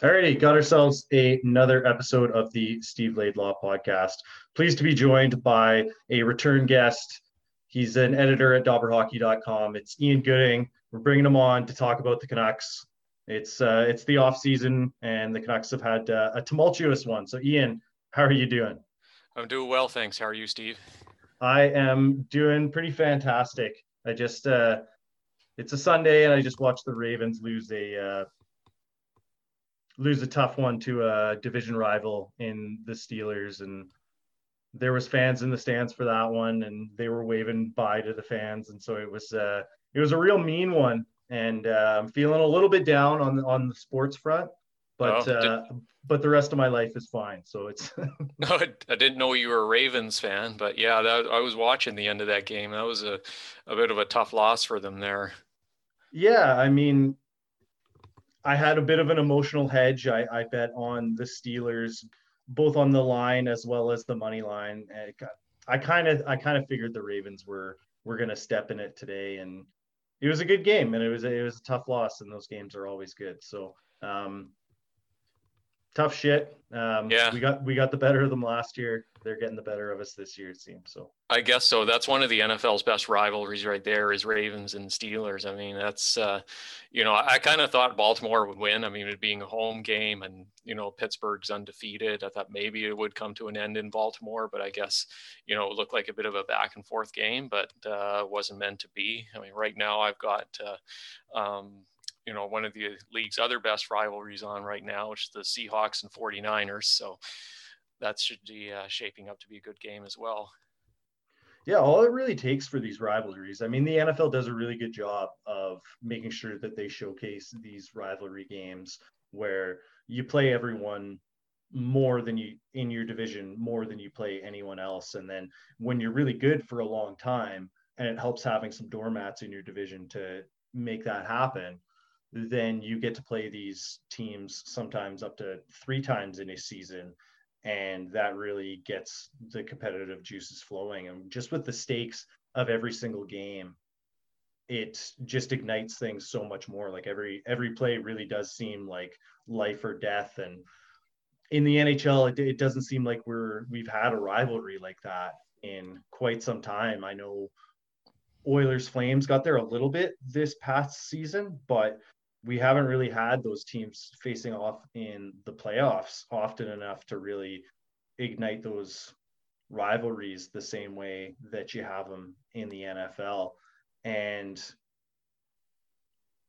Alrighty, got ourselves a, another episode of the Steve Laidlaw podcast. Pleased to be joined by a return guest. He's an editor at DobberHockey.com. It's Ian Gooding. We're bringing him on to talk about the Canucks. It's uh, it's the off season, and the Canucks have had uh, a tumultuous one. So, Ian, how are you doing? I'm doing well, thanks. How are you, Steve? I am doing pretty fantastic. I just uh, it's a Sunday, and I just watched the Ravens lose a uh, lose a tough one to a division rival in the Steelers, and there was fans in the stands for that one, and they were waving bye to the fans, and so it was uh, it was a real mean one, and uh, I'm feeling a little bit down on on the sports front, but oh, uh, but the rest of my life is fine. So it's. no, I didn't know you were a Ravens fan, but yeah, that, I was watching the end of that game. That was a a bit of a tough loss for them there. Yeah, I mean, I had a bit of an emotional hedge. I, I bet on the Steelers, both on the line as well as the money line. I kind of I kind of figured the Ravens were were going to step in it today, and it was a good game, and it was it was a tough loss, and those games are always good. So um, tough shit. Um, yeah, we got we got the better of them last year they're getting the better of us this year, it seems. So I guess so. That's one of the NFL's best rivalries right there is Ravens and Steelers. I mean, that's uh, you know, I, I kind of thought Baltimore would win. I mean, it being a home game and you know Pittsburgh's undefeated. I thought maybe it would come to an end in Baltimore, but I guess you know it looked like a bit of a back and forth game, but uh, wasn't meant to be. I mean, right now I've got. Uh, um, you know, one of the league's other best rivalries on right now, which is the Seahawks and 49ers. So, that should be uh, shaping up to be a good game as well. Yeah, all it really takes for these rivalries. I mean, the NFL does a really good job of making sure that they showcase these rivalry games where you play everyone more than you in your division, more than you play anyone else. And then when you're really good for a long time, and it helps having some doormats in your division to make that happen, then you get to play these teams sometimes up to three times in a season and that really gets the competitive juices flowing. And just with the stakes of every single game it just ignites things so much more. Like every every play really does seem like life or death. And in the NHL it, it doesn't seem like we're we've had a rivalry like that in quite some time. I know Oilers Flames got there a little bit this past season but we haven't really had those teams facing off in the playoffs often enough to really ignite those rivalries the same way that you have them in the NFL. And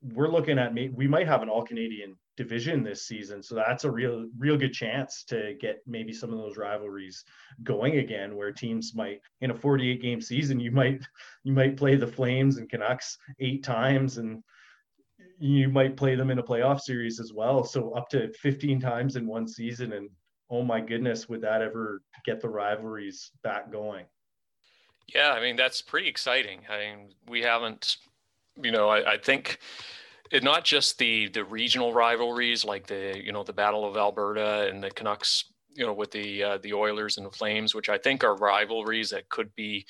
we're looking at we might have an all Canadian division this season, so that's a real real good chance to get maybe some of those rivalries going again, where teams might in a 48 game season you might you might play the Flames and Canucks eight times and you might play them in a playoff series as well. So up to 15 times in one season. And oh my goodness, would that ever get the rivalries back going? Yeah, I mean, that's pretty exciting. I mean, we haven't, you know, I, I think it not just the the regional rivalries like the you know the Battle of Alberta and the Canucks, you know, with the uh, the Oilers and the Flames, which I think are rivalries that could be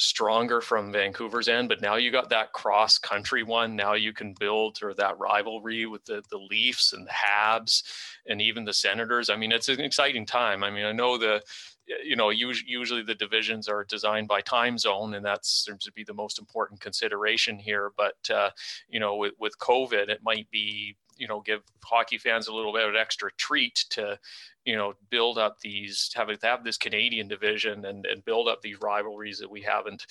stronger from Vancouver's end, but now you got that cross country one. Now you can build or that rivalry with the, the Leafs and the Habs and even the Senators. I mean, it's an exciting time. I mean, I know the, you know, usually the divisions are designed by time zone, and that seems to be the most important consideration here. But uh, you know, with with COVID, it might be you know give hockey fans a little bit of an extra treat to you know build up these have have this Canadian division and and build up these rivalries that we haven't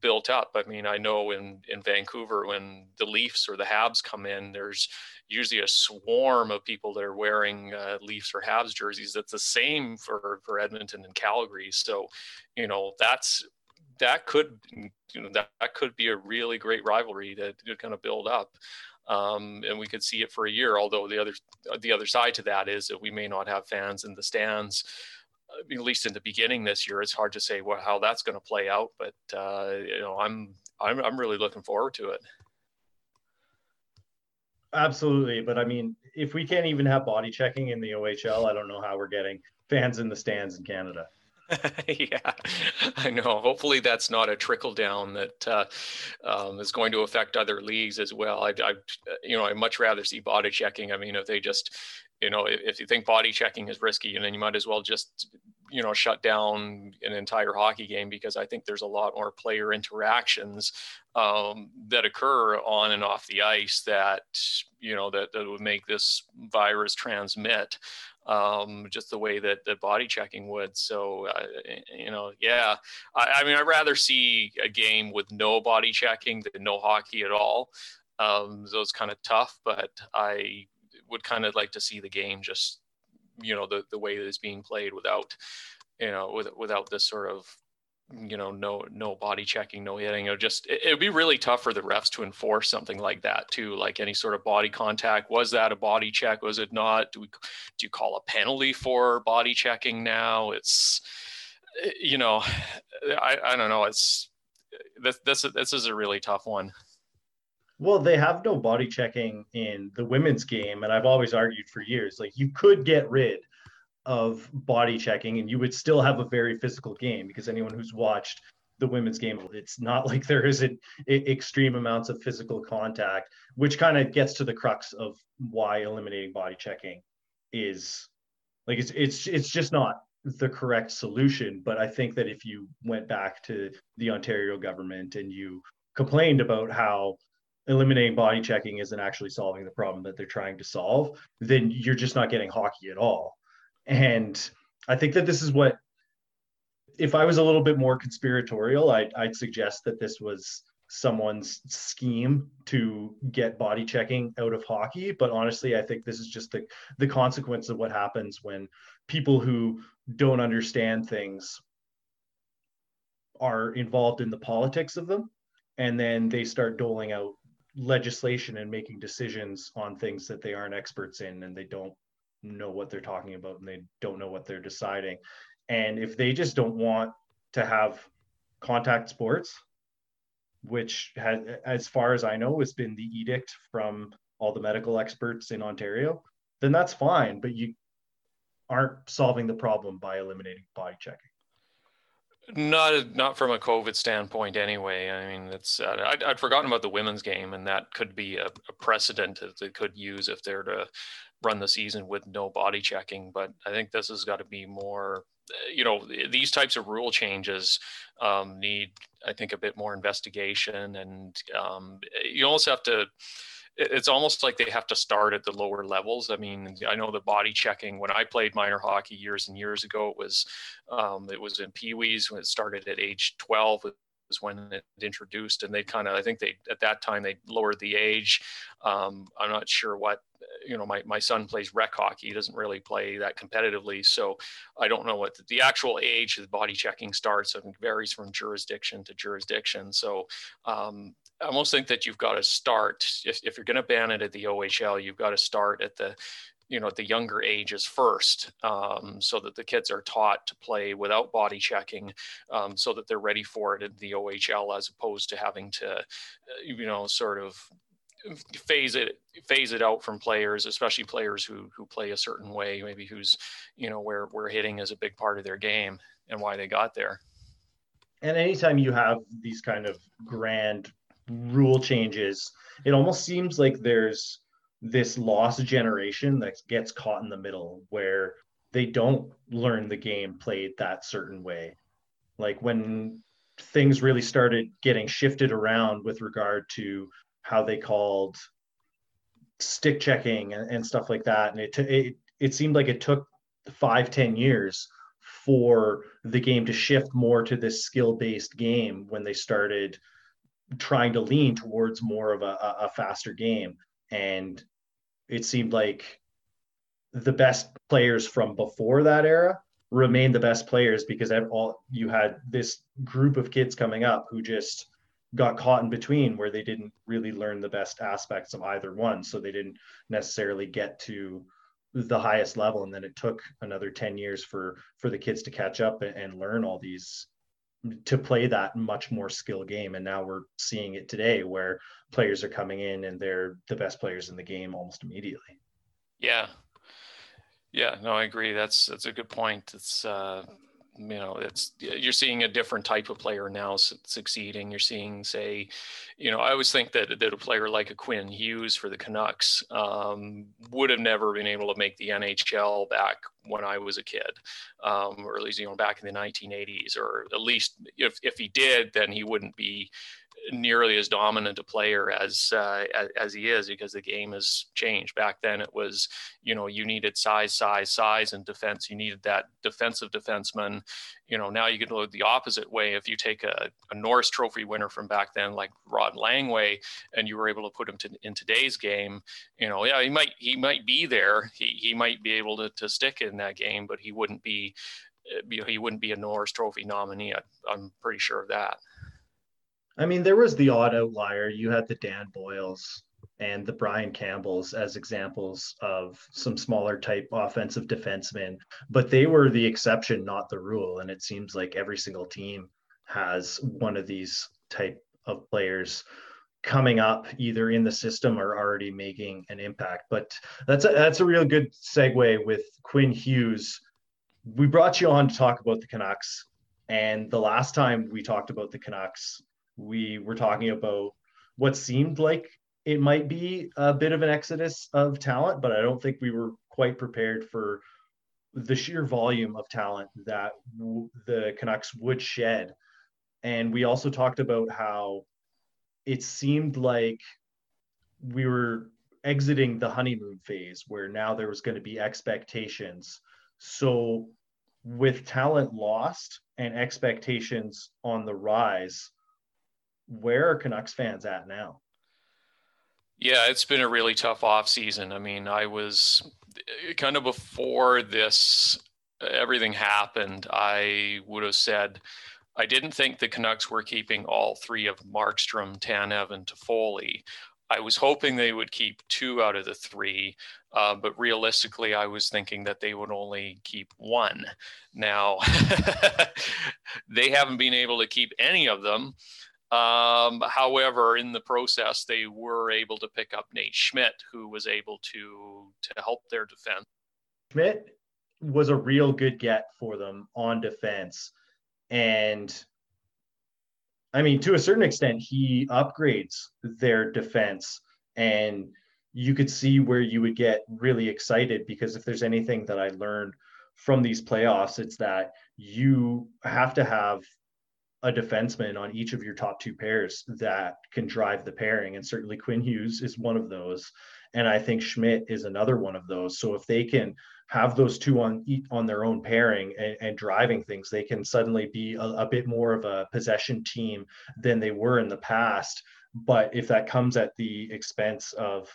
built up. I mean, I know in in Vancouver when the Leafs or the Habs come in, there's usually a swarm of people that are wearing uh, Leafs or Habs jerseys. That's the same for for Edmonton and Calgary. So, you know, that's that could you know that, that could be a really great rivalry that to kind of build up um, and we could see it for a year. Although the other the other side to that is that we may not have fans in the stands, uh, at least in the beginning this year. It's hard to say how that's going to play out, but uh, you know, I'm I'm I'm really looking forward to it. Absolutely, but I mean, if we can't even have body checking in the OHL, I don't know how we're getting fans in the stands in Canada. yeah, I know. Hopefully, that's not a trickle down that uh, um, is going to affect other leagues as well. I, I, you know, I much rather see body checking. I mean, if they just, you know, if, if you think body checking is risky, and then you might as well just, you know, shut down an entire hockey game because I think there's a lot more player interactions um, that occur on and off the ice that, you know, that, that would make this virus transmit um, just the way that the body checking would. So, uh, you know, yeah, I, I, mean, I'd rather see a game with no body checking than no hockey at all. Um, so it's kind of tough, but I would kind of like to see the game just, you know, the, the way that it's being played without, you know, with, without this sort of you know, no no body checking, no hitting. It just it, would be really tough for the refs to enforce something like that too, like any sort of body contact. Was that a body check? Was it not? Do we do you call a penalty for body checking now? It's eh, you know, I, I don't know. It's this this this is a really tough one. Well, they have no body checking in the women's game, and I've always argued for years like you could get rid of body checking and you would still have a very physical game because anyone who's watched the women's game it's not like there isn't extreme amounts of physical contact which kind of gets to the crux of why eliminating body checking is like it's it's it's just not the correct solution. But i think that if you went back to the ontario government and you complained about how eliminating body checking isn't actually solving the problem that they're trying to solve then you're just not getting hockey at all and I think that this is what, if I was a little bit more conspiratorial, I'd, I'd suggest that this was someone's scheme to get body checking out of hockey. But honestly, I think this is just the, the consequence of what happens when people who don't understand things are involved in the politics of them. And then they start doling out legislation and making decisions on things that they aren't experts in and they don't know what they're talking about and they don't know what they're deciding. And if they just don't want to have contact sports, which has, as far as I know, has been the edict from all the medical experts in Ontario, then that's fine. But you aren't solving the problem by eliminating body checking. Not not from a COVID standpoint, anyway. I mean, it's uh, I'd, I'd, forgotten about the women's game, and that could be a, a precedent that they could use if they're to run the season with no body checking. But I think this has got to be more. You know, these types of rule changes um, need, I think, a bit more investigation, and um, you also have to it's almost like they have to start at the lower levels. I mean, I know the body checking when I played minor hockey years and years ago, it was um, it was in Pee Wees when it started at age 12 was when it introduced, and they kind of I think they at that time they lowered the age. Um, I'm not sure what you know. My my son plays rec hockey; he doesn't really play that competitively, so I don't know what the, the actual age of body checking starts. and varies from jurisdiction to jurisdiction. So um, I almost think that you've got to start if, if you're going to ban it at the OHL, you've got to start at the you know at the younger ages first um, so that the kids are taught to play without body checking um, so that they're ready for it in the ohl as opposed to having to uh, you know sort of phase it phase it out from players especially players who who play a certain way maybe who's you know where where hitting is a big part of their game and why they got there. And anytime you have these kind of grand rule changes, it almost seems like there's this lost generation that gets caught in the middle where they don't learn the game played that certain way. Like when things really started getting shifted around with regard to how they called stick checking and, and stuff like that. And it, it, it seemed like it took five ten years for the game to shift more to this skill based game when they started trying to lean towards more of a, a faster game. And it seemed like the best players from before that era remained the best players because all you had this group of kids coming up who just got caught in between where they didn't really learn the best aspects of either one so they didn't necessarily get to the highest level and then it took another 10 years for for the kids to catch up and, and learn all these to play that much more skill game. And now we're seeing it today where players are coming in and they're the best players in the game almost immediately. Yeah. Yeah, no, I agree. That's that's a good point. It's uh you know it's you're seeing a different type of player now succeeding. You're seeing say you know i always think that, that a player like a quinn hughes for the canucks um, would have never been able to make the nhl back when i was a kid um, or at least you know back in the 1980s or at least if, if he did then he wouldn't be nearly as dominant a player as, uh, as, he is because the game has changed. Back then, it was you know you needed size, size, size, and defense. You needed that defensive defenseman. You know now you can look the opposite way. If you take a, a Norris Trophy winner from back then, like Rod Langway, and you were able to put him to, in today's game, you know yeah he might he might be there. He he might be able to to stick in that game, but he wouldn't be. You know, he wouldn't be a Norris Trophy nominee. I, I'm pretty sure of that. I mean, there was the odd outlier. You had the Dan Boyles and the Brian Campbells as examples of some smaller type offensive defensemen, but they were the exception, not the rule. And it seems like every single team has one of these type of players coming up either in the system or already making an impact. But that's a, that's a real good segue with Quinn Hughes. We brought you on to talk about the Canucks. And the last time we talked about the Canucks, we were talking about what seemed like it might be a bit of an exodus of talent, but I don't think we were quite prepared for the sheer volume of talent that w- the Canucks would shed. And we also talked about how it seemed like we were exiting the honeymoon phase where now there was going to be expectations. So, with talent lost and expectations on the rise, where are Canucks fans at now? Yeah, it's been a really tough off season. I mean, I was kind of before this everything happened, I would have said I didn't think the Canucks were keeping all three of Markstrom, Tanev, and Toffoli. I was hoping they would keep two out of the three, uh, but realistically, I was thinking that they would only keep one. Now, they haven't been able to keep any of them. Um, however, in the process, they were able to pick up Nate Schmidt, who was able to to help their defense. Schmidt was a real good get for them on defense, and I mean, to a certain extent, he upgrades their defense, and you could see where you would get really excited because if there's anything that I learned from these playoffs, it's that you have to have a defenseman on each of your top two pairs that can drive the pairing. And certainly Quinn Hughes is one of those. And I think Schmidt is another one of those. So if they can have those two on on their own pairing and, and driving things, they can suddenly be a, a bit more of a possession team than they were in the past. But if that comes at the expense of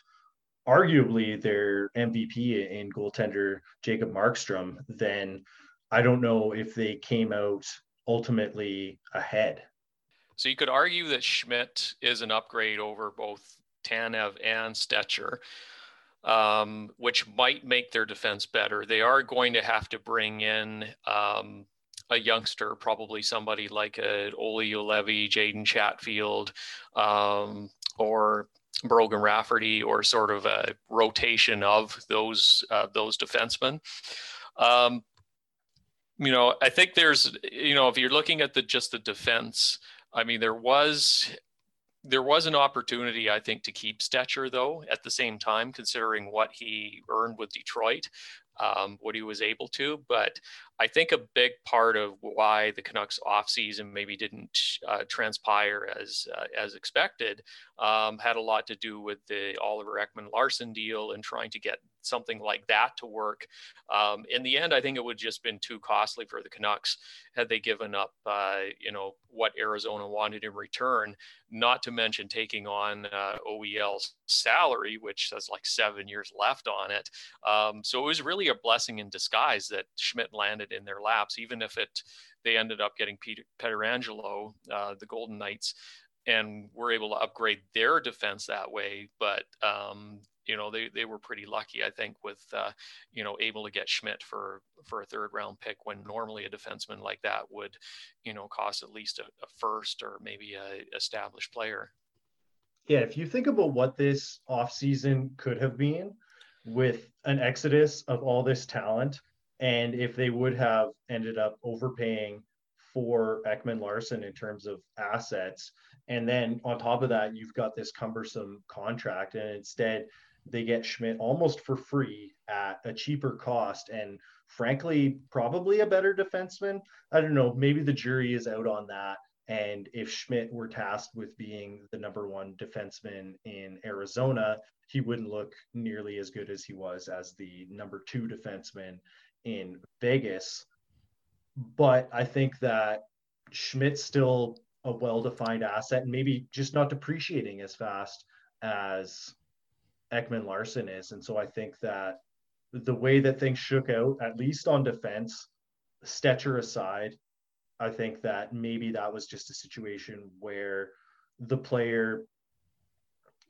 arguably their MVP in goaltender Jacob Markstrom, then I don't know if they came out ultimately ahead. So you could argue that Schmidt is an upgrade over both Tanev and Stecher, um, which might make their defense better. They are going to have to bring in um, a youngster, probably somebody like a Juolevi, Jalen Chatfield, um, or Brogan Rafferty, or sort of a rotation of those uh, those defensemen. Um, you know, I think there's, you know, if you're looking at the just the defense, I mean, there was there was an opportunity, I think, to keep Stecher though. At the same time, considering what he earned with Detroit, um, what he was able to. But I think a big part of why the Canucks offseason maybe didn't uh, transpire as uh, as expected um, had a lot to do with the Oliver Ekman Larsson deal and trying to get something like that to work. Um, in the end, I think it would just been too costly for the Canucks had they given up, uh, you know, what Arizona wanted in return. Not to mention taking on uh, OEL's salary, which has like seven years left on it. Um, so it was really a blessing in disguise that Schmidt landed in their laps, even if it they ended up getting Peter Pietrangelo, uh, the Golden Knights, and were able to upgrade their defense that way. But um, you know they, they were pretty lucky i think with uh, you know able to get schmidt for for a third round pick when normally a defenseman like that would you know cost at least a, a first or maybe a established player yeah if you think about what this offseason could have been with an exodus of all this talent And if they would have ended up overpaying for Ekman Larsson in terms of assets, and then on top of that, you've got this cumbersome contract, and instead they get Schmidt almost for free at a cheaper cost. And frankly, probably a better defenseman. I don't know. Maybe the jury is out on that. And if Schmidt were tasked with being the number one defenseman in Arizona, he wouldn't look nearly as good as he was as the number two defenseman in Vegas. But I think that Schmidt's still a well defined asset and maybe just not depreciating as fast as Ekman Larsson is. And so I think that the way that things shook out, at least on defense, Stecher aside, I think that maybe that was just a situation where the player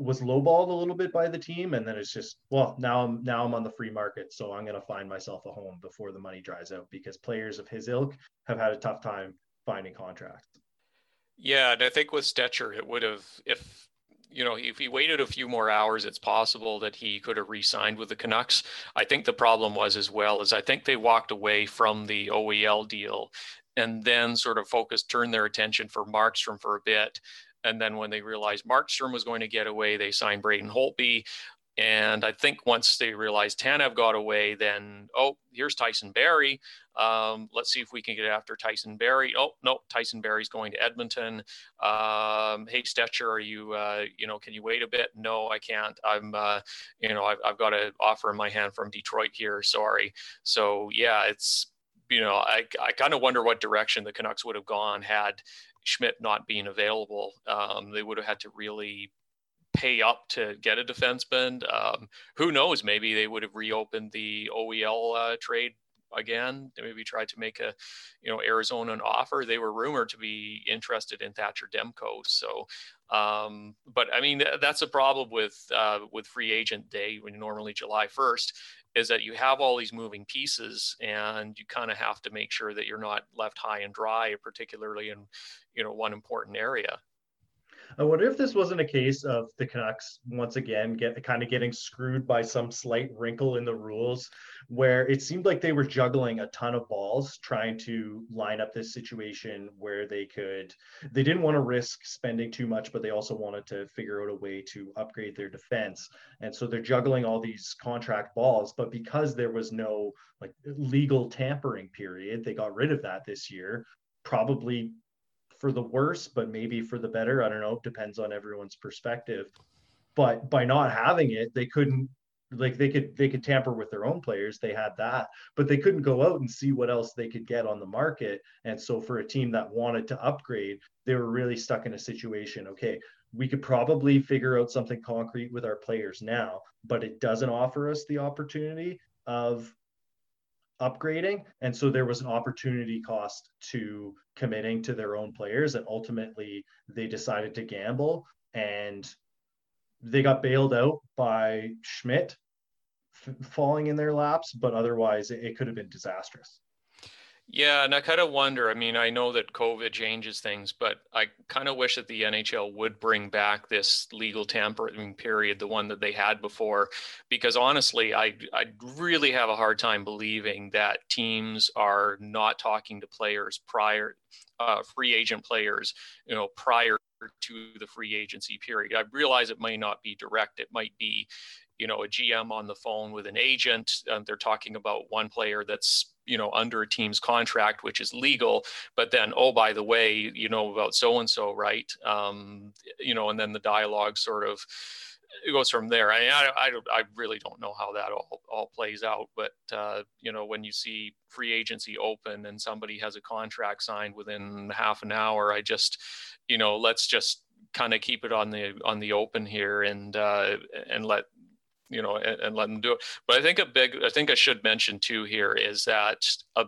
was lowballed a little bit by the team, and then it's just well now I'm now I'm on the free market, so I'm going to find myself a home before the money dries out because players of his ilk have had a tough time finding contracts. Yeah, and I think with Stecher, it would have if you know, if he waited a few more hours, it's possible that he could have re-signed with the Canucks. I think the problem was as well is I think they walked away from the OEL deal and then sort of focused, turned their attention for Markstrom for a bit. And then when they realized Markstrom was going to get away, they signed Braden Holtby. And I think once they realized Tanev got away, then, oh, here's Tyson Barrie. Um, let's see if we can get after Tyson Barrie. Oh, no, Tyson Barrie's going to Edmonton. Um, hey, Stecher, are you, uh, you know, can you wait a bit? No, I can't. I'm, uh, you know, I've, I've got an offer in my hand from Detroit here. Sorry. So, yeah, it's, you know, I, I kind of wonder what direction the Canucks would have gone had Schmidt not being available. Um, they would have had to really pay up to get a defenseman. Um, who knows? Maybe they would have reopened the OEL uh, trade again. They maybe tried to make a, you know, Arizona an offer. They were rumored to be interested in Thatcher Demko. So, um, but I mean, that's a problem with uh, with free agent day when normally July first is that you have all these moving pieces and you kind of have to make sure that you're not left high and dry particularly in you know one important area I wonder if this wasn't a case of the Canucks once again get kind of getting screwed by some slight wrinkle in the rules where it seemed like they were juggling a ton of balls trying to line up this situation where they could they didn't want to risk spending too much but they also wanted to figure out a way to upgrade their defense. And so they're juggling all these contract balls but because there was no like legal tampering period they got rid of that this year probably for the worse, but maybe for the better. I don't know. It depends on everyone's perspective. But by not having it, they couldn't like they could they could tamper with their own players they had that but they couldn't go out and see what else they could get on the market and so for a team that wanted to upgrade they were really stuck in a situation okay we could probably figure out something concrete with our players now but it doesn't offer us the opportunity of upgrading. And so there was an opportunity cost to committing to their own players. And ultimately, they decided to gamble and they got bailed out by Schmidt f- falling in their laps. But otherwise, it, it could have been disastrous. Yeah, and I kind of wonder. I mean, I know that COVID changes things, but I kind of wish that the NHL would bring back this legal tampering period, the one that they had before, because honestly, I I really have a hard time believing that teams are not talking to players prior, uh, free agent players, you know, prior to the free agency period. I realize it may not be direct. It might be, you know, a GM on the phone with an agent. Um, they're talking about one player that's you know under a team's contract which is legal but then oh by the way you know about so and so right? Um, you know and then the dialogue sort of it goes from there. I, I, I, I really don't know how that all, all plays out but uh, you know when you see free agency open and somebody has a contract signed within half an hour i just you know let's just kind of keep it on the on the open here and uh, and let you know, and, and let them do it. But I think a big, I think I should mention too here is that a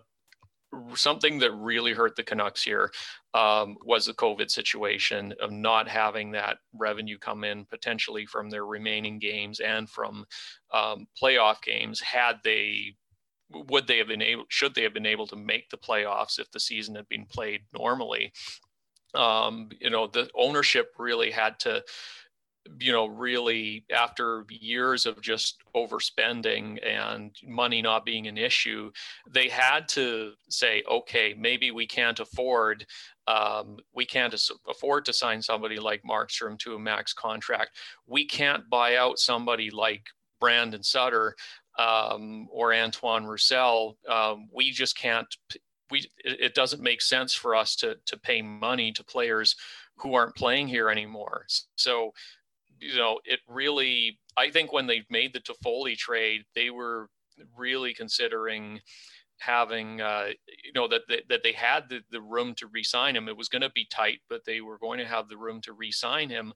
something that really hurt the Canucks here um, was the COVID situation of not having that revenue come in potentially from their remaining games and from um, playoff games. Had they, would they have been able, should they have been able to make the playoffs if the season had been played normally? Um, you know, the ownership really had to you know, really after years of just overspending and money not being an issue, they had to say, okay, maybe we can't afford um, we can't afford to sign somebody like Markstrom to a max contract. We can't buy out somebody like Brandon Sutter um, or Antoine Roussel. Um, we just can't. We it, it doesn't make sense for us to to pay money to players who aren't playing here anymore. So you know, it really, I think when they made the Toffoli trade, they were really considering having, uh, you know, that, that, that they had the, the room to re-sign him. It was going to be tight, but they were going to have the room to re-sign him.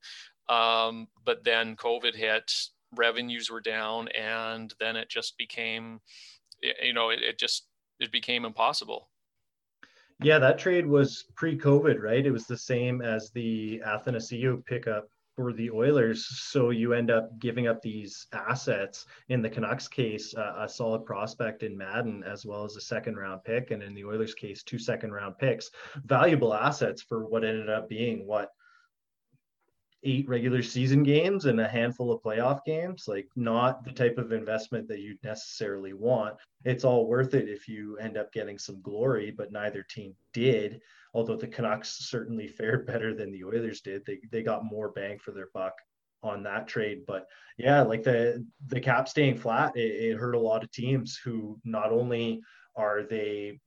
Um, but then COVID hit, revenues were down, and then it just became, you know, it, it just, it became impossible. Yeah, that trade was pre-COVID, right? It was the same as the Athanasiou pickup for the Oilers. So you end up giving up these assets. In the Canucks case, uh, a solid prospect in Madden, as well as a second round pick. And in the Oilers case, two second round picks. Valuable assets for what ended up being what eight regular season games and a handful of playoff games like not the type of investment that you'd necessarily want it's all worth it if you end up getting some glory but neither team did although the Canucks certainly fared better than the Oilers did. They they got more bang for their buck on that trade. But yeah, like the the cap staying flat, it, it hurt a lot of teams who not only are they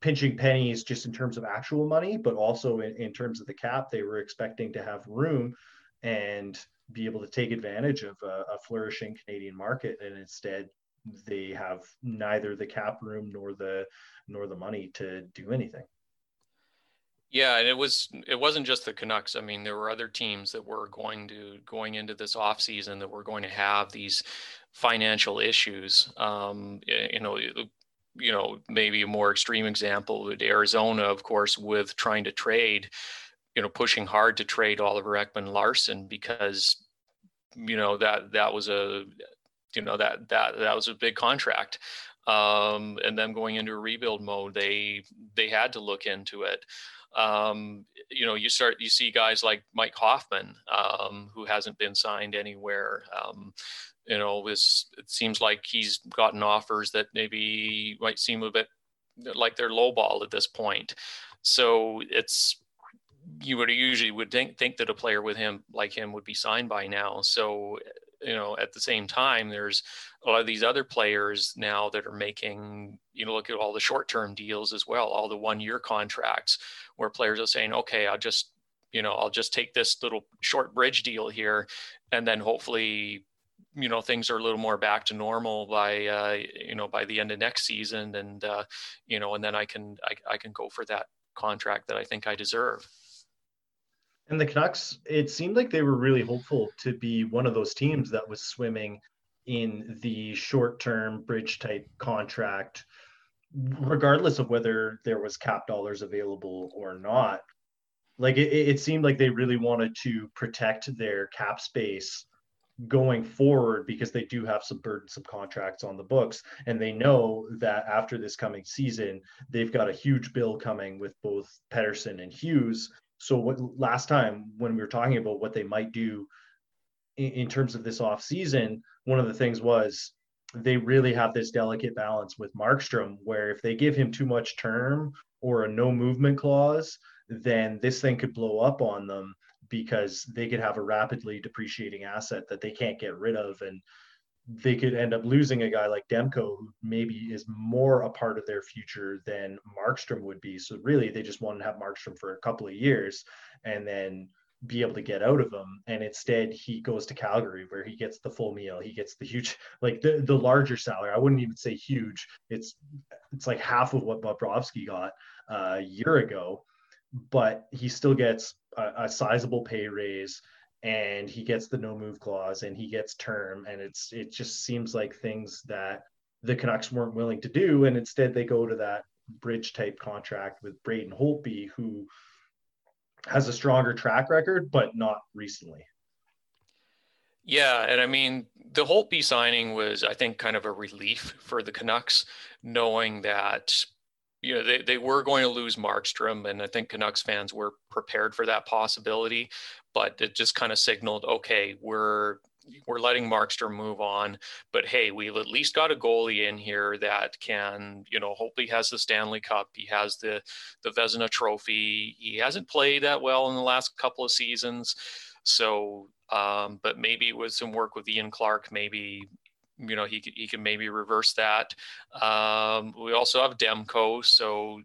pinching pennies just in terms of actual money, but also in, in terms of the cap, they were expecting to have room and be able to take advantage of a, a flourishing Canadian market, and instead they have neither the cap room nor the nor the money to do anything. Yeah, and it was it wasn't just the Canucks. I mean, there were other teams that were going to going into this off season that were going to have these financial issues. Um, you know, you know, maybe a more extreme example would Arizona, of course, with trying to trade, you know, pushing hard to trade Oliver Ekman Larsson because, you know, that that was a, you know, that that that was a big contract um, and them going into a rebuild mode, they they had to look into it um, you know, you start you see guys like Mike Hoffman, um, who hasn't been signed anywhere. Um, you know, this it seems like he's gotten offers that maybe might seem a bit like they're lowball at this point. So it's you would usually would think, think that a player with him like him would be signed by now. So you know, at the same time, there's a lot of these other players now that are making, you know, look at all the short term deals as well, all the one year contracts where players are saying, okay, I'll just, you know, I'll just take this little short bridge deal here. And then hopefully, you know, things are a little more back to normal by, uh, you know, by the end of next season. And, uh, you know, and then I can, I, I can go for that contract that I think I deserve. And the Canucks, it seemed like they were really hopeful to be one of those teams that was swimming in the short term bridge type contract, regardless of whether there was cap dollars available or not. Like it, it seemed like they really wanted to protect their cap space going forward because they do have some burdensome contracts on the books and they know that after this coming season they've got a huge bill coming with both Pettersson and Hughes so what last time when we were talking about what they might do in, in terms of this off season, one of the things was they really have this delicate balance with Markstrom where if they give him too much term or a no movement clause, then this thing could blow up on them because they could have a rapidly depreciating asset that they can't get rid of. And they could end up losing a guy like Demko, who maybe is more a part of their future than Markstrom would be. So really, they just want to have Markstrom for a couple of years and then be able to get out of him. And instead, he goes to Calgary, where he gets the full meal. He gets the huge, like the the larger salary. I wouldn't even say huge. It's it's like half of what Bobrovsky got uh, a year ago, but he still gets a, a sizable pay raise and he gets the no move clause and he gets term and it's it just seems like things that the Canucks weren't willing to do and instead they go to that bridge type contract with Braden Holtby who has a stronger track record but not recently. Yeah, and I mean the Holtby signing was I think kind of a relief for the Canucks knowing that you know, they, they were going to lose Markstrom, and I think Canucks fans were prepared for that possibility, but it just kind of signaled, okay, we're we're letting Markstrom move on, but hey, we've at least got a goalie in here that can, you know, hopefully has the Stanley Cup. He has the the Vezina Trophy. He hasn't played that well in the last couple of seasons, so. Um, but maybe with some work with Ian Clark, maybe you know he he can maybe reverse that. Um, we also have Demko, so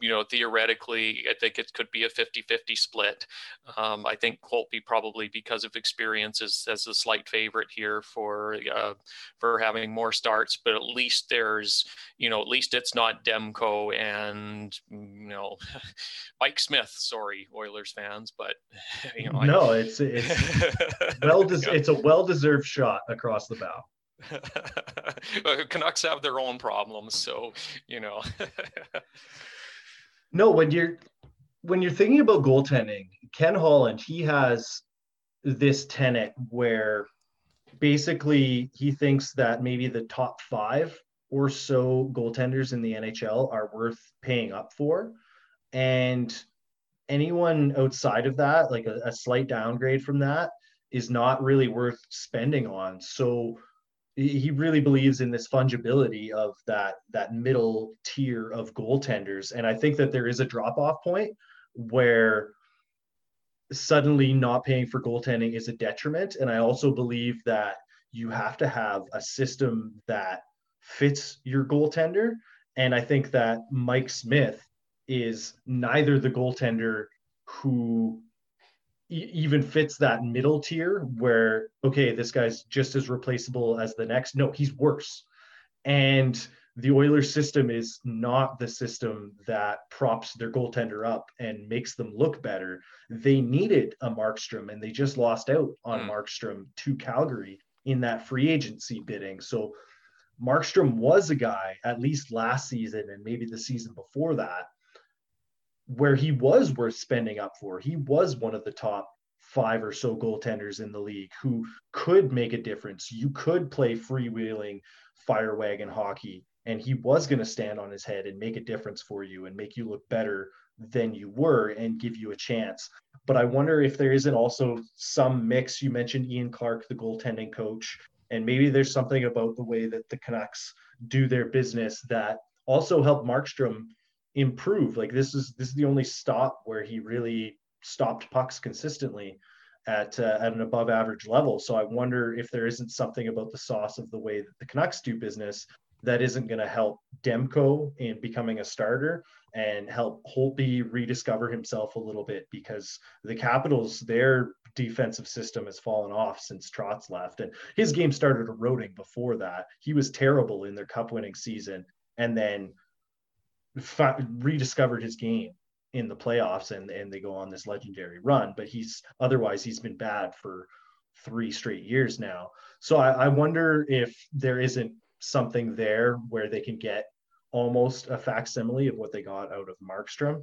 you know, theoretically, I think it could be a 50 50 split. Um, I think Holtby probably, because of experience, is as a slight favorite here for uh, for having more starts. But at least there's, you know, at least it's not Demko and you know, Mike Smith. Sorry, Oilers fans, but you know, no, I, it's it's well, des- it's a well deserved shot across the bow. Canucks have their own problems, so you know. No, when you're when you're thinking about goaltending, Ken Holland, he has this tenet where basically he thinks that maybe the top five or so goaltenders in the NHL are worth paying up for. And anyone outside of that, like a, a slight downgrade from that, is not really worth spending on. So he really believes in this fungibility of that that middle tier of goaltenders. And i think that there is a drop off point where suddenly not paying for goaltending is a detriment. And i also believe that you have to have a system that fits your goaltender. And i think that mike smith is neither the goaltender who even fits that middle tier where okay this guy's just as replaceable as the next no he's worse and the Oilers system is not the system that props their goaltender up and makes them look better. They needed a Markstrom and they just lost out on mm. Markstrom to Calgary in that free agency bidding. So Markstrom was a guy, at least last season and maybe the season before that, where he was worth spending up for. He was one of the top five or so goaltenders in the league who could make a difference. You could play freewheeling fire wagon hockey, and he was going to stand on his head and make a difference for you and make you look better than you were and give you a chance. But I wonder if there isn't also some mix. You mentioned Ian Clark, the goaltending coach, and maybe there's something about the way that the Canucks do their business that also helped Markstrom improve. Like this is this is the only stop where he really stopped pucks consistently at uh, at an above average level. So I wonder if there isn't something about the sauce of the way that the Canucks do business that isn't going to help Demko in becoming a starter and help Holtby rediscover himself a little bit because the Capitals their defensive system has fallen off since Trotz left and his game started eroding before that. He was terrible in their cup winning season and then rediscovered his game in the playoffs and and they go on this legendary run but he's otherwise he's been bad for three straight years now. So I, I wonder if there isn't something there where they can get almost a facsimile of what they got out of markstrom.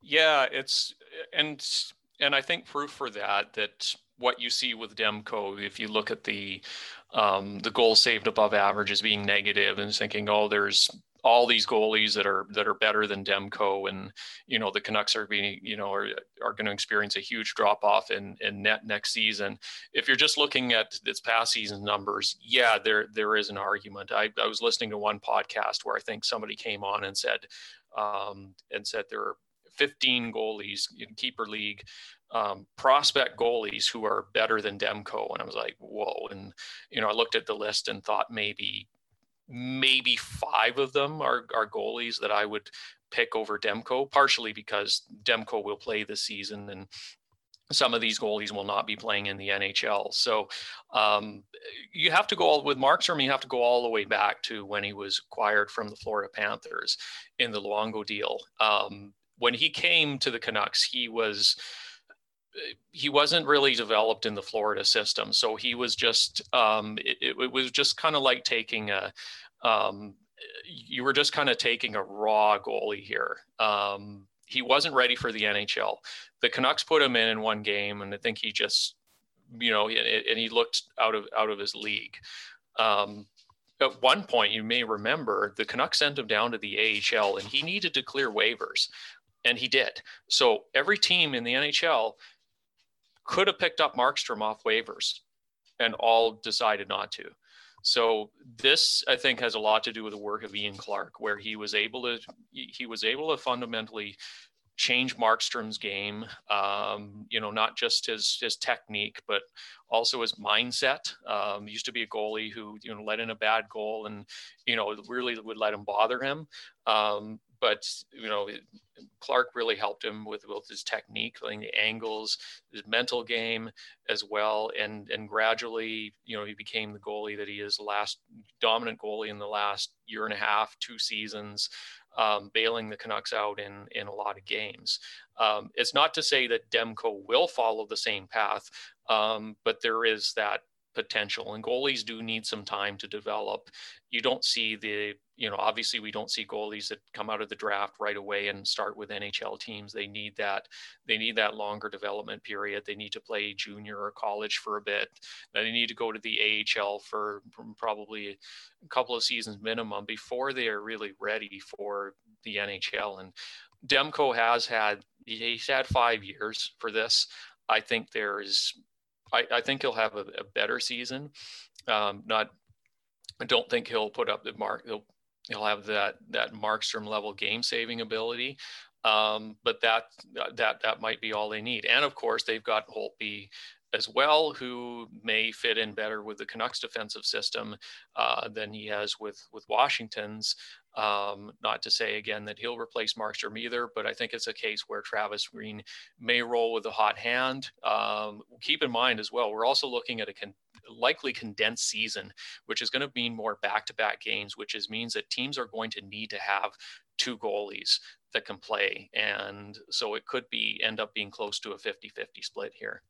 Yeah it's and and i think proof for that that what you see with demko if you look at the um, the goal saved above average as being negative and thinking oh there's all these goalies that are that are better than Demko, and you know the Canucks are being you know are, are going to experience a huge drop off in in net next season. If you're just looking at this past season numbers, yeah, there there is an argument. I, I was listening to one podcast where I think somebody came on and said um, and said there are 15 goalies in keeper league um, prospect goalies who are better than Demko. And I was like, whoa. And, you know, I looked at the list and thought maybe maybe five of them are, are goalies that I would pick over Demko, partially because Demko will play this season and some of these goalies will not be playing in the NHL. So um, you have to go all with Markstrom. You have to go all the way back to when he was acquired from the Florida Panthers in the Luongo deal. Um, when he came to the Canucks, he was he wasn't really developed in the Florida system. So he was just, um, it, it, was just kind of like taking a, um, you were just kind of taking a raw goalie here. Um, he wasn't ready for the NHL. The Canucks put him in in one game, and I think he just, you know, and he looked out of out of his league. Um, at one point, you may remember the Canucks sent him down to the AHL and he needed to clear waivers, and he did. So every team in the NHL could have picked up Markstrom off waivers, and all decided not to. So this, I think, has a lot to do with the work of Ian Clark, where he was able to he was able to fundamentally change Markstrom's game. Um, you know, not just his his technique, but also his mindset. Um, used to be a goalie who you know let in a bad goal and you know really would let him bother him. Um, but you know, Clark really helped him with both his technique, playing the angles, his mental game as well, and and gradually, you know, he became the goalie that he is. The last dominant goalie in the last year and a half, two seasons um, bailing the Canucks out in in a lot of games. Um, it's not to say that Demko will follow the same path, um, but there is that potential. And goalies do need some time to develop. You don't see the, you know, obviously we don't see goalies that come out of the draft right away and start with NHL teams. They need that, they need that longer development period. They need to play junior or college for a bit. They need to go to the AHL for probably a couple of seasons minimum before they are really ready for the NHL. And Demko has had, he's had five years for this. I think there is I, I think he'll have a, a better season. Um, not, I don't think he'll put up the mark. He'll he'll have that that Markstrom level game saving ability. Um, but that that that might be all they need. And of course, they've got Holtby as well, who may fit in better with the Canucks defensive system uh, than he has with with Washington's. Um, not to say again that he'll replace Markstrom either, but I think it's a case where Travis Green may roll with a hot hand. Um, keep in mind as well, we're also looking at a con- likely condensed season, which is going to mean more back-to-back games, which is means that teams are going to need to have two goalies that can play, and so it could be end up being close to a 50-50 split here.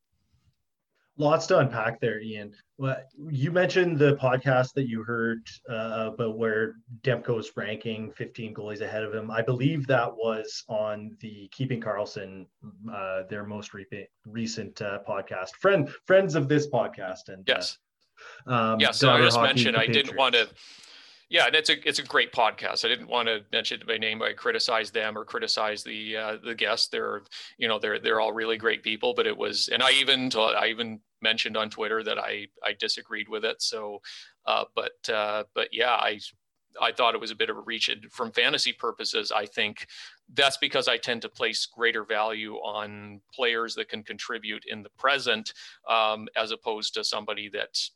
Lots to unpack there, Ian. Well, you mentioned the podcast that you heard uh, about where Demko's ranking 15 goalies ahead of him. I believe that was on the Keeping Carlson, uh, their most re- recent uh, podcast. Friend, friends of this podcast, and uh, yes, um, yes. So I just mentioned I didn't want to yeah, and it's a it's a great podcast. I didn't want to mention it by name, I criticize them or criticize the uh, the guests. They're you know they're they're all really great people, but it was and I even I even mentioned on Twitter that I I disagreed with it. So, uh, but uh, but yeah, I I thought it was a bit of a reach. From fantasy purposes, I think that's because I tend to place greater value on players that can contribute in the present, um, as opposed to somebody that's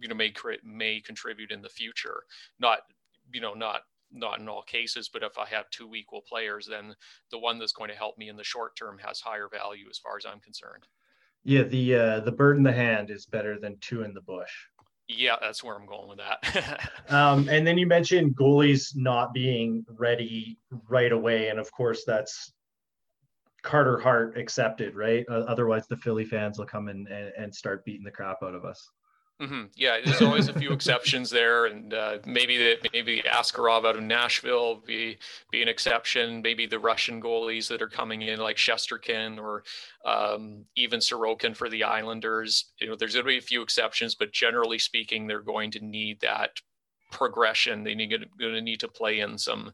you know may create may contribute in the future. Not you know not not in all cases, but if I have two equal players, then the one that's going to help me in the short term has higher value as far as I'm concerned. Yeah, the uh, the bird in the hand is better than two in the bush. Yeah, that's where I'm going with that. um, and then you mentioned goalies not being ready right away, and of course that's Carter Hart accepted, right? Uh, otherwise, the Philly fans will come in and, and start beating the crap out of us. Mm-hmm. Yeah, there's always a few exceptions there, and uh, maybe that maybe Askarov out of Nashville be be an exception. Maybe the Russian goalies that are coming in, like Shesterkin or um, even Sorokin for the Islanders. You know, there's going to be a few exceptions, but generally speaking, they're going to need that progression. They need going to need to play in some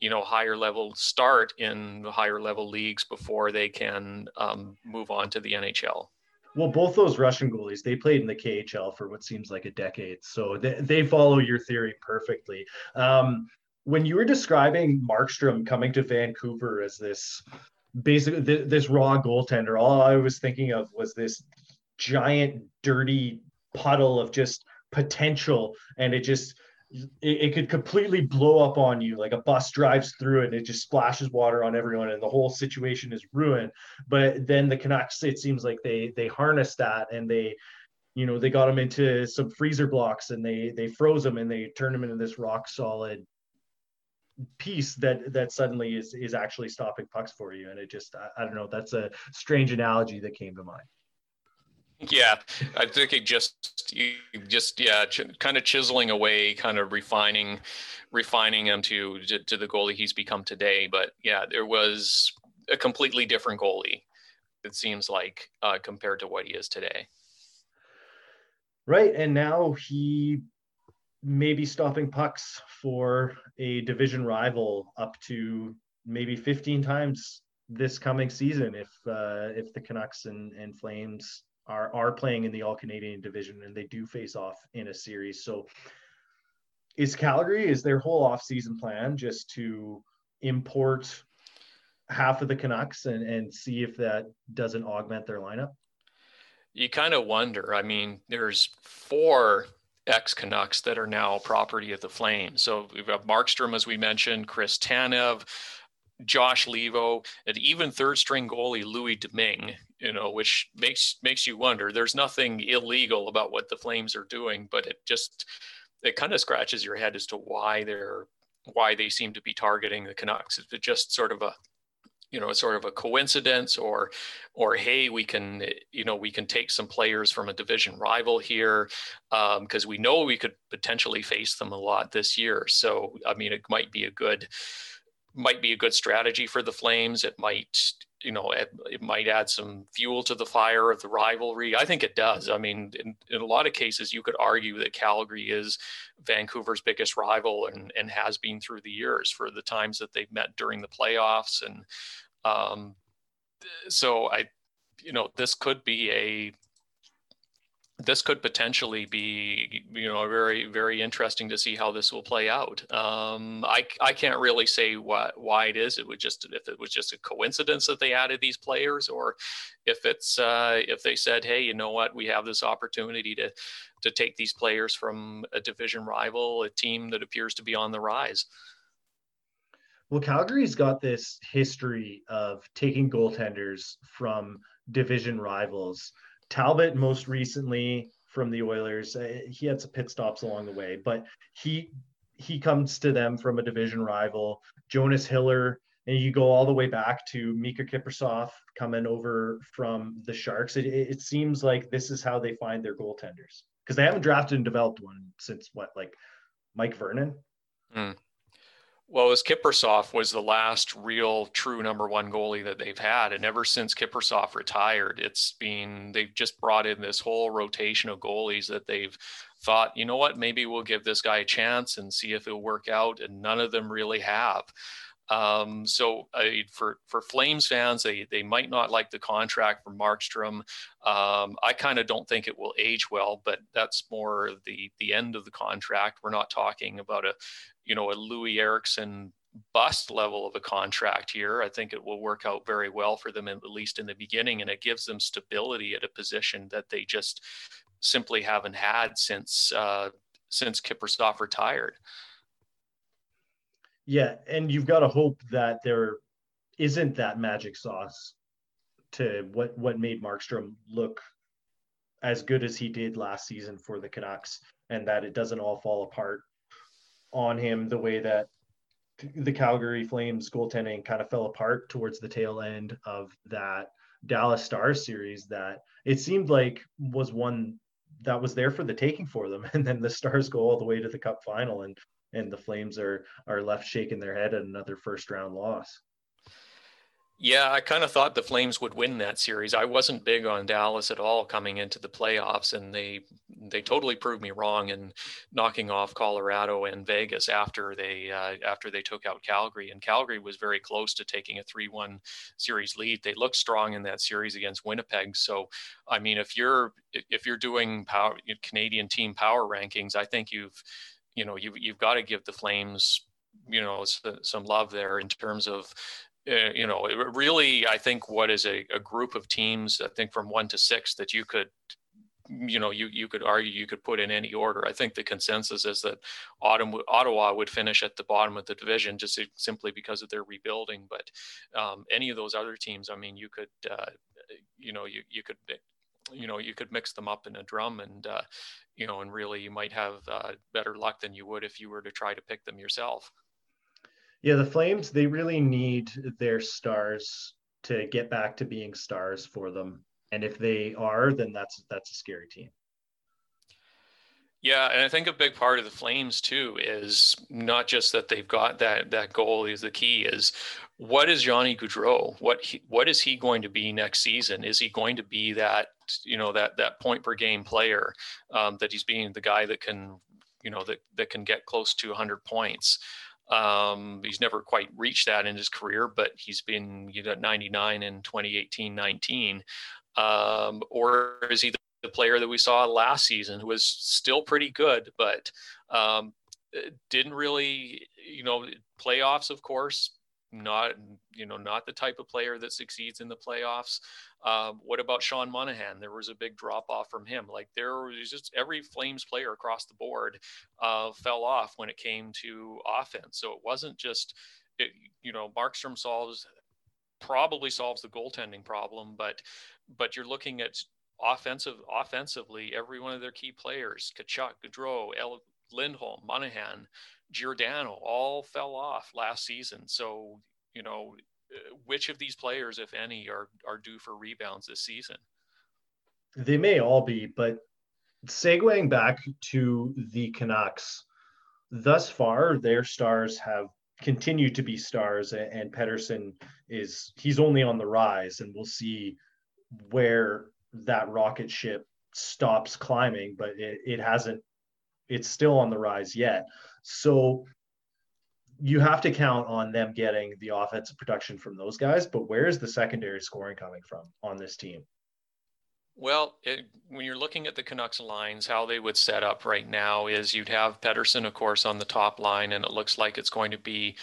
you know higher level start in the higher level leagues before they can um, move on to the NHL. Well, both those Russian goalies, they played in the KHL for what seems like a decade. So they, they follow your theory perfectly. Um, when you were describing Markstrom coming to Vancouver as this basically this raw goaltender, all I was thinking of was this giant, dirty puddle of just potential. And it just, it, it, could completely blow up on you like a bus drives through it and it just splashes water on everyone and the whole situation is ruined. But then the canucks it seems like they they harnessed that and they you know they got them into some freezer blocks and they they froze them and they turned them into this rock solid piece that that suddenly is is actually stopping pucks for you. And it just I, I don't know that's a strange analogy that came to mind yeah, I think it just just yeah, ch- kind of chiseling away, kind of refining, refining him to, to to the goalie he's become today. But yeah, there was a completely different goalie. It seems like uh, compared to what he is today. Right, and now he may be stopping pucks for a division rival up to maybe 15 times this coming season if uh, if the Canucks and, and Flames are are playing in the All Canadian division and they do face off in a series. So is Calgary is their whole off-season plan just to import half of the Canucks and, and see if that doesn't augment their lineup? You kind of wonder. I mean, there's four ex Canucks that are now property of the Flames. So we've got Markstrom, as we mentioned, Chris Tanev, Josh Leivo, and even third string goalie Louis Domingue, you know, which makes makes you wonder. There's nothing illegal about what the Flames are doing, but it just it kind of scratches your head as to why they're why they seem to be targeting the Canucks. Is it just sort of a you know, sort of a coincidence or or hey, we can you know we can take some players from a division rival here because um, we know we could potentially face them a lot this year. So I mean, it might be a good might be a good strategy for the Flames. It might, you know, it, it, might add some fuel to the fire of the rivalry. I think it does. I mean, in, in, a lot of cases, you could argue that Calgary is Vancouver's biggest rival and, and has been through the years for the times that they've met during the playoffs. And um, so I, you know, this could be a this could potentially be, you know, very, very interesting to see how this will play out. Um, I, I can't really say what, why it is. It would just, if it was just a coincidence that they added these players, or if it's, uh, if they said, hey, you know what, we have this opportunity to, to take these players from a division rival, a team that appears to be on the rise. Well, Calgary's got this history of taking goaltenders from division rivals Talbot, most recently from the Oilers, uh, he had some pit stops along the way, but he he comes to them from a division rival. Jonas Hiller, and you go all the way back to Mika Kiprusoff coming over from the Sharks. It, it seems like this is how they find their goaltenders because they haven't drafted and developed one since what, like Mike Vernon. Mm. Well, as Kiprusoff was the last real true number one goalie that they've had. And ever since Kiprusoff retired, it's been, they've just brought in this whole rotation of goalies that they've thought, you know what, maybe we'll give this guy a chance and see if it'll work out. And none of them really have. Um, so for for Flames fans, they they might not like the contract for Markstrom. Um, I kind of don't think it will age well, but that's more the the end of the contract. We're not talking about a you know a Loui Eriksson bust level of a contract here. I think it will work out very well for them, at least in the beginning, and it gives them stability at a position that they just simply haven't had since uh, since Kiprusoff retired. Yeah, and you've got to hope that there isn't that magic sauce to what what made Markstrom look as good as he did last season for the Canucks, and that it doesn't all fall apart on him the way that the Calgary Flames goaltending kind of fell apart towards the tail end of that Dallas Stars series that it seemed like was one that was there for the taking for them and then the Stars go all the way to the cup final and and the Flames are are left shaking their head at another first round loss. Yeah, I kind of thought the Flames would win that series. I wasn't big on Dallas at all coming into the playoffs, and they they totally proved me wrong in knocking off Colorado and Vegas after they uh, after they took out Calgary. And Calgary was very close to taking a three-one series lead. They looked strong in that series against Winnipeg. So, I mean, if you're if you're doing power Canadian team power rankings, I think you've you know you've you've got to give the Flames you know some love there in terms of uh, you know really i think what is a, a group of teams i think from one to six that you could you know you you could argue you could put in any order. I think the consensus is that ottawa would finish at the bottom of the division just simply because of their rebuilding but um, any of those other teams i mean you could uh, you know you, you could you know you could mix them up in a drum and uh, you know and really you might have uh, better luck than you would if you were to try to pick them yourself. Yeah the flames they really need their stars to get back to being stars for them. And if they are then that's that's a scary team yeah, and I think a big part of the Flames too is not just that they've got that that goal is the key is what is Johnny Gaudreau? What he, what is he going to be next season? Is he going to be that you know that that point per game player um, that he's being the guy that can you know that that can get close to 100 points. Um, he's never quite reached that in his career, but he's been you know 99 in 2018 19. Um, or is he the player that we saw last season who was still pretty good, but um, didn't really, you know, playoffs, of course, not you know not the type of player that succeeds in the playoffs. Um, what about Sean Monahan? There was a big drop off from him. Like there was just every Flames player across the board uh, fell off when it came to offense. So it wasn't just it, you know Markstrom solves probably solves the goaltending problem, but but you're looking at offensive offensively every one of their key players Tkachuk, Gaudreau, El, Lindholm, Monahan, Giordano all fell off last season. So, you know, uh, which of these players, if any, are, are due for rebounds this season? They may all be, but segueing back to the Canucks, thus far, their stars have continued to be stars, and Pettersson is he's only on the rise, and we'll see where that rocket ship stops climbing, but it, it hasn't it's still on the rise yet. So you have to count on them getting the offensive production from those guys. But where is the secondary scoring coming from on this team? Well, it, when you're looking at the Canucks lines, how they would set up right now is you'd have Pettersson, of course, on the top line, and it looks like it's going to be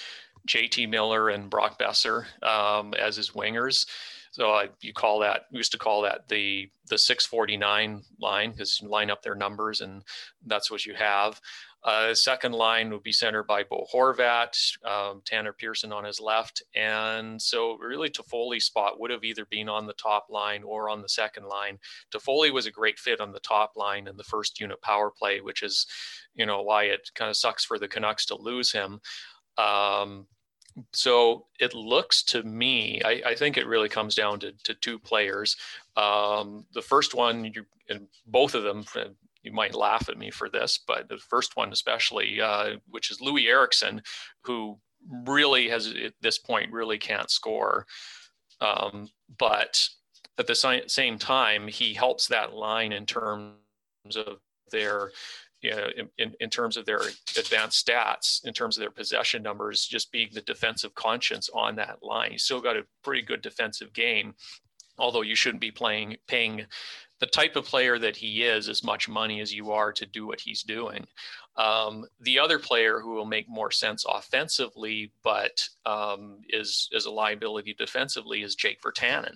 JT Miller and Brock Boeser um, as his wingers. So uh, you call that, we used to call that the the 649 line because you line up their numbers and that's what you have. Uh, second line would be centered by Bo Horvat, um, Tanner Pearson on his left. And so really Toffoli's spot would have either been on the top line or on the second line. Toffoli was a great fit on the top line in the first unit power play, which is, you know, why it kind of sucks for the Canucks to lose him. Um, so it looks to me, I, I, think it really comes down to, to two players. Um, the first one, you, and both of them, you might laugh at me for this, but the first one especially, uh, which is Loui Eriksson, who really has at this point really can't score. Um, but at the same time, he helps that line in terms of their you know, in, in terms of their advanced stats, in terms of their possession numbers, just being the defensive conscience on that line. You still got a pretty good defensive game, although you shouldn't be playing paying the type of player that he is as much money as you are to do what he's doing. Um, the other player who will make more sense offensively, but um, is is a liability defensively, is Jake Virtanen.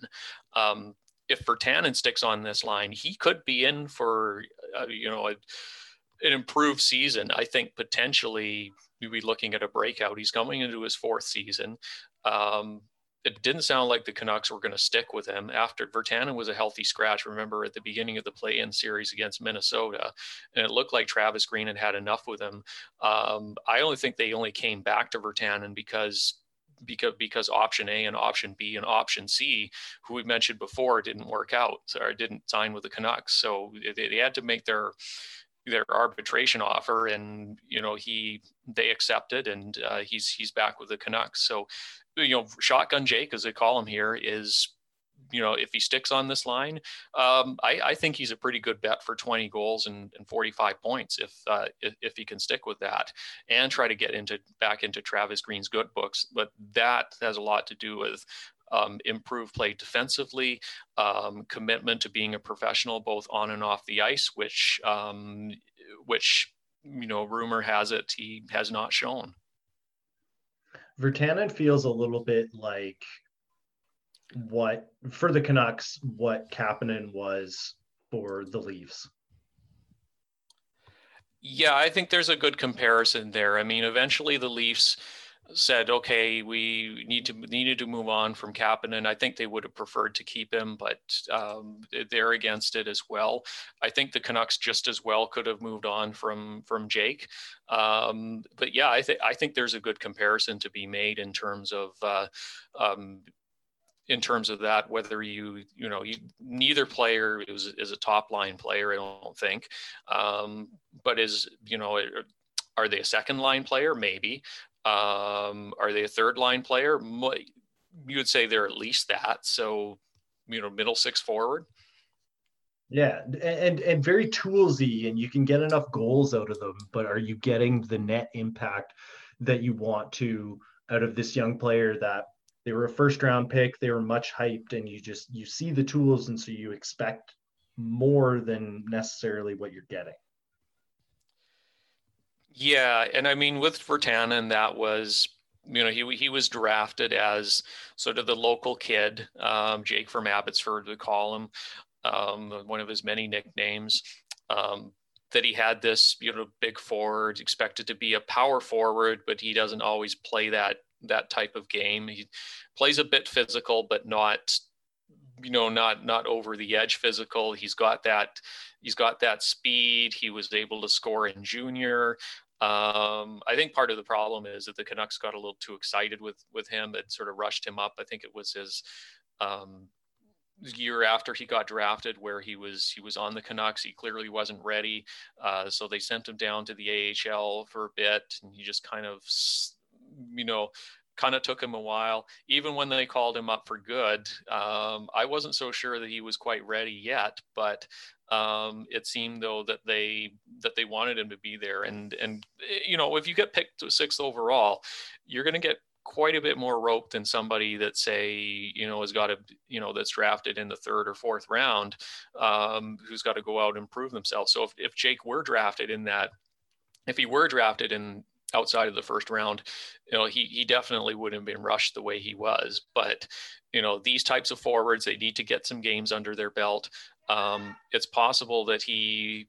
Um, if Virtanen sticks on this line, he could be in for uh, you know a an improved season, I think potentially we'd be looking at a breakout. He's coming into his fourth season. Um, it didn't sound like the Canucks were going to stick with him after Virtanen was a healthy scratch. Remember at the beginning of the play-in series against Minnesota, and it looked like Travis Green had had enough with him. Um, I only think they only came back to Virtanen because because because option A and option B and option C, who we mentioned before, didn't work out or didn't sign with the Canucks. So they, they had to make their their arbitration offer and you know he they accepted and uh, he's he's back with the Canucks so you know shotgun Jake as they call him here is you know if he sticks on this line um, I, I think he's a pretty good bet for 20 goals and, and 45 points if, uh, if, if he can stick with that and try to get into back into Travis Green's good books but that has a lot to do with um, improved play defensively, um, commitment to being a professional both on and off the ice, which um, which you know rumor has it he has not shown. Virtanen feels a little bit like what for the Canucks what Kapanen was for the Leafs. Yeah, I think there's a good comparison there. I mean, eventually the Leafs said, okay, we need to needed to move on from Kapanen. I think they would have preferred to keep him, but um, they're against it as well. I think the Canucks just as well could have moved on from from Jake. Um, but yeah, I think I think there's a good comparison to be made in terms of. Uh, um, in terms of that, whether you, you know, you, neither player is, is a top line player, I don't think, um, but is, you know, are they a second line player? Maybe. Um, are they a third line player? You would say they're at least that. So, you know, middle six forward. Yeah, and and very toolsy, and you can get enough goals out of them. But are you getting the net impact that you want to out of this young player that they were a first round pick, they were much hyped, and you just you see the tools, and so you expect more than necessarily what you're getting. Yeah, and I mean with Virtanen, that was you know he he was drafted as sort of the local kid, um, Jake from Abbotsford, we call him, um, one of his many nicknames. Um, that he had this you know big forward, expected to be a power forward, but he doesn't always play that that type of game. He plays a bit physical, but not you know not not over the edge physical he's got that he's got that speed he was able to score in junior um, I think part of the problem is that the Canucks got a little too excited with with him. It sort of rushed him up. I think it was his um, year after he got drafted where he was he was on the Canucks. He clearly wasn't ready, uh, so they sent him down to the AHL for a bit, and he just kind of you know kind of took him a while. Even when they called him up for good, um, I wasn't so sure that he was quite ready yet. But um, it seemed though that they that they wanted him to be there. And and eh, you know, if you get picked to sixth overall, you're going to get quite a bit more rope than somebody that say you know has got to you know that's drafted in the third or fourth round um, who's got to go out and prove themselves so if, if jake were drafted in that if he were drafted in outside of the first round, you know, he, he definitely wouldn't have been rushed the way he was. But, you know, these types of forwards, they need to get some games under their belt. Um, it's possible that he,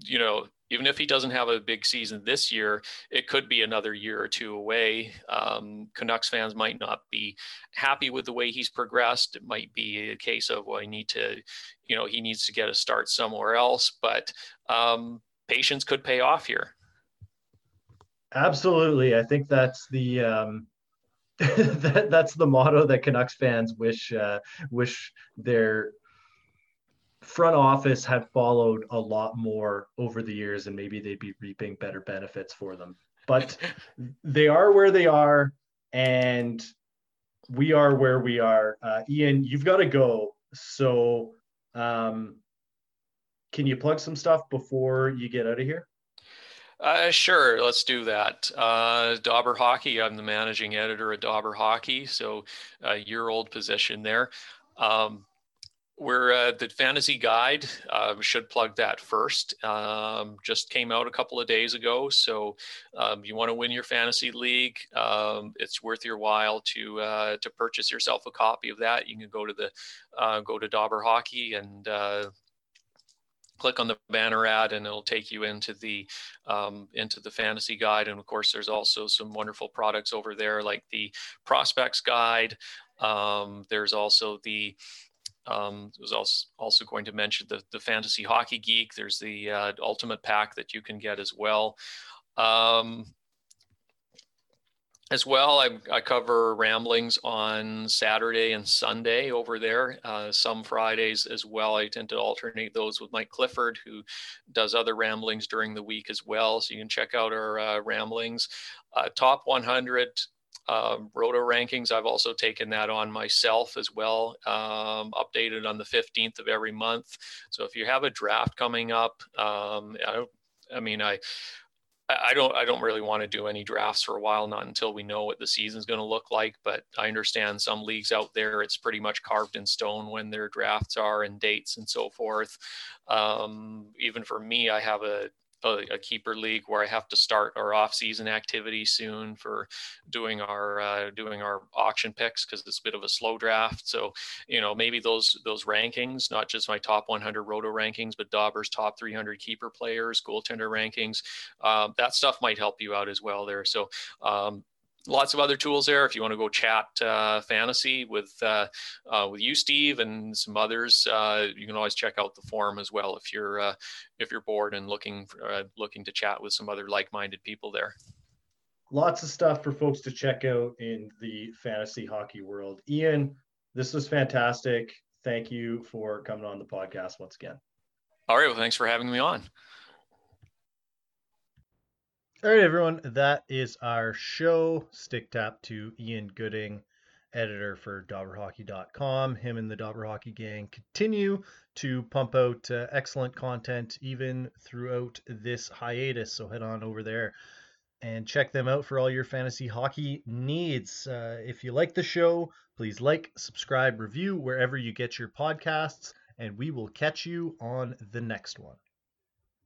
you know, even if he doesn't have a big season this year, it could be another year or two away. Um, Canucks fans might not be happy with the way he's progressed. It might be a case of, well, I need to, you know, he needs to get a start somewhere else. But um, patience could pay off here. Absolutely. I think that's the um, that, that's the motto that Canucks fans wish uh, wish their front office had followed a lot more over the years, and maybe they'd be reaping better benefits for them. But they are where they are, and we are where we are. Uh, Ian, you've got to go. So, um, can you plug some stuff before you get out of here? Uh, sure, let's do that. Uh, Dobber Hockey, I'm the managing editor at Dobber Hockey, so a year old position there. Um, we're uh, the fantasy guide. Uh, should plug that first. Um, just came out a couple of days ago, so um, you want to win your fantasy league. Um, it's worth your while to uh, to purchase yourself a copy of that. You can go to the uh, go to Dobber Hockey and uh, click on the banner ad and it'll take you into the um, into the fantasy guide. And of course there's also some wonderful products over there like the prospects guide. Um, there's also the um, I was also, also going to mention the, the fantasy hockey geek. There's the uh, ultimate pack that you can get as well. Um, as well, I, I, cover ramblings on Saturday and Sunday over there. Uh, some Fridays as well. I tend to alternate those with Mike Clifford, who does other ramblings during the week as well. So you can check out our uh, ramblings. Uh, top 100 um, roto rankings. I've also taken that on myself as well, um, updated on the 15th of every month. So if you have a draft coming up, um, I, I mean, I I don't I don't really want to do any drafts for a while, not until we know what the season's going to look like. But I understand some leagues out there, it's pretty much carved in stone when their drafts are and dates and so forth. Um, even for me, I have a a, a, keeper league where I have to start our off-season activity soon for doing our uh, doing our auction picks because it's a bit of a slow draft. So you know maybe those those rankings, not just my top 100 roto rankings, but Dobber's top 300 keeper players, goaltender rankings, um, that stuff might help you out as well there. So um, lots of other tools there. If you want to go chat uh, fantasy with uh, uh, with you, Steve, and some others, uh, you can always check out the forum as well if you're uh, if you're bored and looking for, uh, looking to chat with some other like-minded people there. Lots of stuff for folks to check out in the fantasy hockey world. Ian, this was fantastic. Thank you for coming on the podcast once again. All right. Well, thanks for having me on. All right, everyone, that is our show. Stick tap to Ian Gooding editor for DobberHockey.com. Him and the Dobber Hockey gang continue to pump out uh, excellent content even throughout this hiatus. So head on over there and check them out for all your fantasy hockey needs. Uh, if you like the show, please like, subscribe, review wherever you get your podcasts, and we will catch you on the next one.